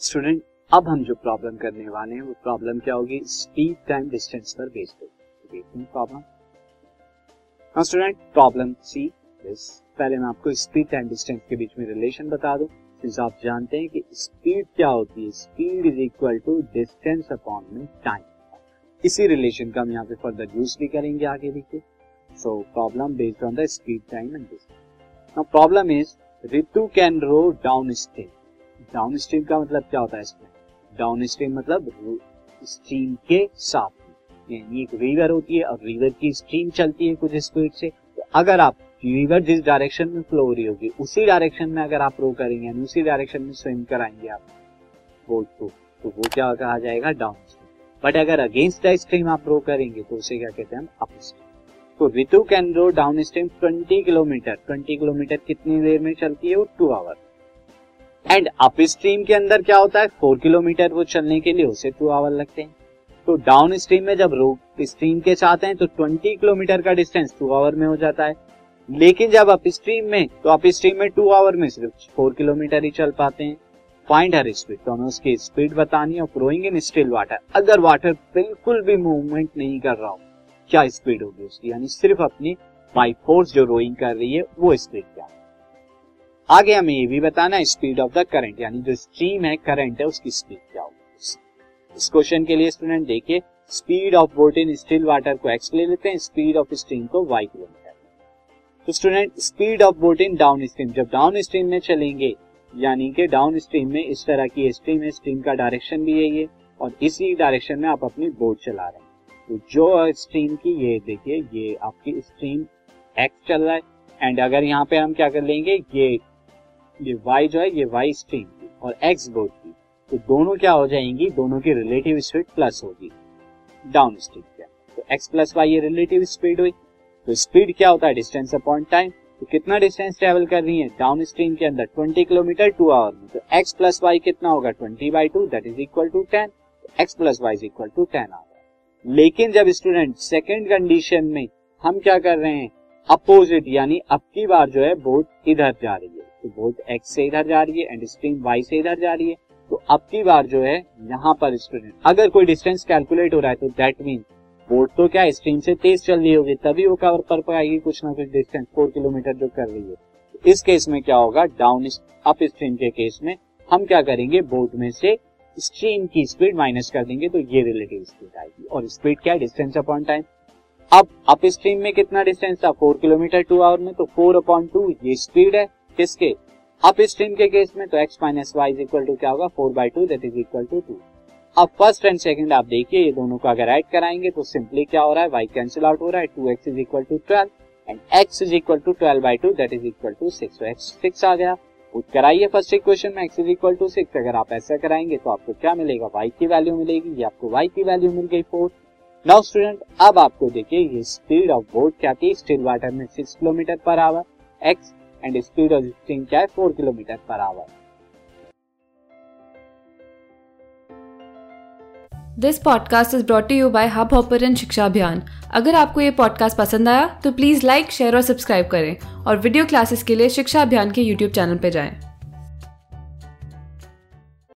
Student अब हम जो प्रॉब्लम करने वाले हैं, वो प्रॉब्लम क्या होगी? स्पीड टाइम डिस्टेंस पर बेस्ड होगी problem student problem see this पहले मैं आपको स्पीड टाइम डिस्टेंस के बीच में रिलेशन बता दूँ। सिंस आप जानते हैं कि स्पीड क्या होती है speed is equal to distance upon में टाइम इसी रिलेशन का हम यहाँ पे फर्दर यूज़ भी करेंगे आगे देखिए। So problem based on the speed time and distance now problem is Ritu can row downstream downstream का मतलब क्या होता है इसमें? डाउन स्ट्रीम मतलब स्ट्रीम के साथ। यानी एक रिवर होती है, और रिवर की स्ट्रीम चलती है कुछ स्पीड से। तो अगर आप रिवर जिस डायरेक्शन में फ्लो हो रही होगी, उसी डायरेक्शन में अगर आप रो करेंगे, यानी उसी डायरेक्शन में स्विम कराएँगे आप बोट को तो वो क्या कहा जाएगा? डाउन स्ट्रीम बट अगर अगेंस्ट द स्ट्रीम आप रो करेंगे तो उसे क्या कहते हैं हम? अप स्ट्रीम तो Ritu can row downstream 20 kilometre 20 kilometre कितनी देर में चलती है? वो two hour and upstream के अंदर क्या होता है? फोर किलोमीटर वो चलने के लिए उसे टू आवर लगते हैं। तो डाउन स्ट्रीम में जब रो स्ट्रीम के चाहते हैं तो 20 किलोमीटर का डिस्टेंस टू आवर में हो जाता है। लेकिन जब अप स्ट्रीम में तो अप स्ट्रीम में टू आवर में सिर्फ़ फोर किलोमीटर ही चल पाते हैं। फाइंड हर स्पीड दोनों उसकी स्पीड बतानी और फ्लोइंग इन स्टिल वाटर अगर वाटर बिल्कुल भी मूवमेंट नहीं कर रहा हो, क्या स्पीड होगी उसकी? यानी सिर्फ़ अपनी बाई फोर्स जो रोइंग कर रही है, वो स्पीड क्या है? आगे हमें ये भी बताना है स्पीड ऑफ़ द करंट यानी जो स्ट्रीम है करंट है, उसकी स्पीड क्या होगी? इस क्वेश्चन के लिए स्टूडेंट देखिए speed of boat in still water को एक्स ले लेते हैं स्पीड ऑफ़ स्ट्रीम को वाई किलोमीटर तो student speed of boat in downstream जब डाउन स्ट्रीम में चलेंगे, यानी कि डाउन स्ट्रीम में इस तरह की स्ट्रीम है स्ट्रीम का डायरेक्शन भी है ये, और इसी डायरेक्शन में आप अपनी बोट चला रहे हैं। तो जो स्ट्रीम की, ये देखिए, ये आपकी स्ट्रीम एक्स चल रहा है एंड अगर यहाँ पे हम क्या कर लेंगे, ये ये y जो है, ये y स्ट्रीम की और x बोट की तो दोनों क्या हो जाएँगी? दोनों की रिलेटिव स्पीड प्लस होगी। डाउन स्ट्रीम क्या? तो x प्लस वाई ये रिलेटिव स्पीड हुई। तो स्पीड क्या होता है? डिस्टेंस अपॉन टाइम तो कितना डिस्टेंस ट्रेवल कर रही है? डाउन स्ट्रीम के अंदर 20 किलोमीटर टू आवर में। तो x प्लस वाई कितना होगा? 20 by two that is equal to 10 तो x plus y is equal to ten आ गया लेकिन जब स्टूडेंट सेकेंड कंडीशन में हम क्या कर रहे हैं? अपोजिट यानी अब की बार जो है बोट इधर जा रही है। तो बोट एक्स से इधर जा रही है एंड स्ट्रीम वाई से इधर जा रही है। तो अब की बार जो है, यहाँ पर स्टूडेंट अगर कोई डिस्टेंस कैलकुलेट हो रहा है तो दैट मीन बोट तो क्या स्ट्रीम से तेज चल रही होगी, तभी वो कवर कर पाएगी कुछ ना कुछ डिस्टेंस फोर किलोमीटर जो कर रही है। इस केस में क्या होगा डाउन अप स्ट्रीम के केस में हम क्या करेंगे बोट में से स्ट्रीम की स्पीड माइनस कर देंगे तो ये रिलेटिव स्पीड आएगी। और स्पीड क्या है डिस्टेंस अपॉन टाइम अब अप स्ट्रीम में कितना डिस्टेंस था फोर किलोमीटर टू आवर में तो फोर अपॉन टू ये स्पीड है। किसके? अप स्ट्रीम के केस में तो x minus y is equal to क्या होगा? Four by two that is equal to two अब फ़र्स्ट एंड सेकंड आप देखिए, ये दोनों को अगर ऐड कराएँगे तो सिंपली क्या हो रहा है? y कैंसिल आउट हो रहा है two x is equal to twelve and x is equal to twelve by two that is equal to six x six आ गया। पुट कराइए फ़र्स्ट इक्वेशन में, x is equal to six अगर आप ऐसा कराएँगे तो आपको क्या मिलेगा? वाई की वैल्यू मिलेगी, ये आपको y की वैल्यू मिल गई फोर नाउ स्टूडेंट अब आपको देखिए ये स्पीड ऑफ़ बोट क्या थी? स्टिल वाटर में six kilometre per hour x and speed of क्या है four kilometre per hour this podcast is brought you by Hubhopper शिक्षा अभियान अगर आपको ये पॉडकास्ट पसंद आया तो प्लीज़ लाइक शेयर और सब्सक्राइब करें और वीडियो क्लासेस के लिए शिक्षा अभियान के यूट्यूब चैनल पर जाएँ।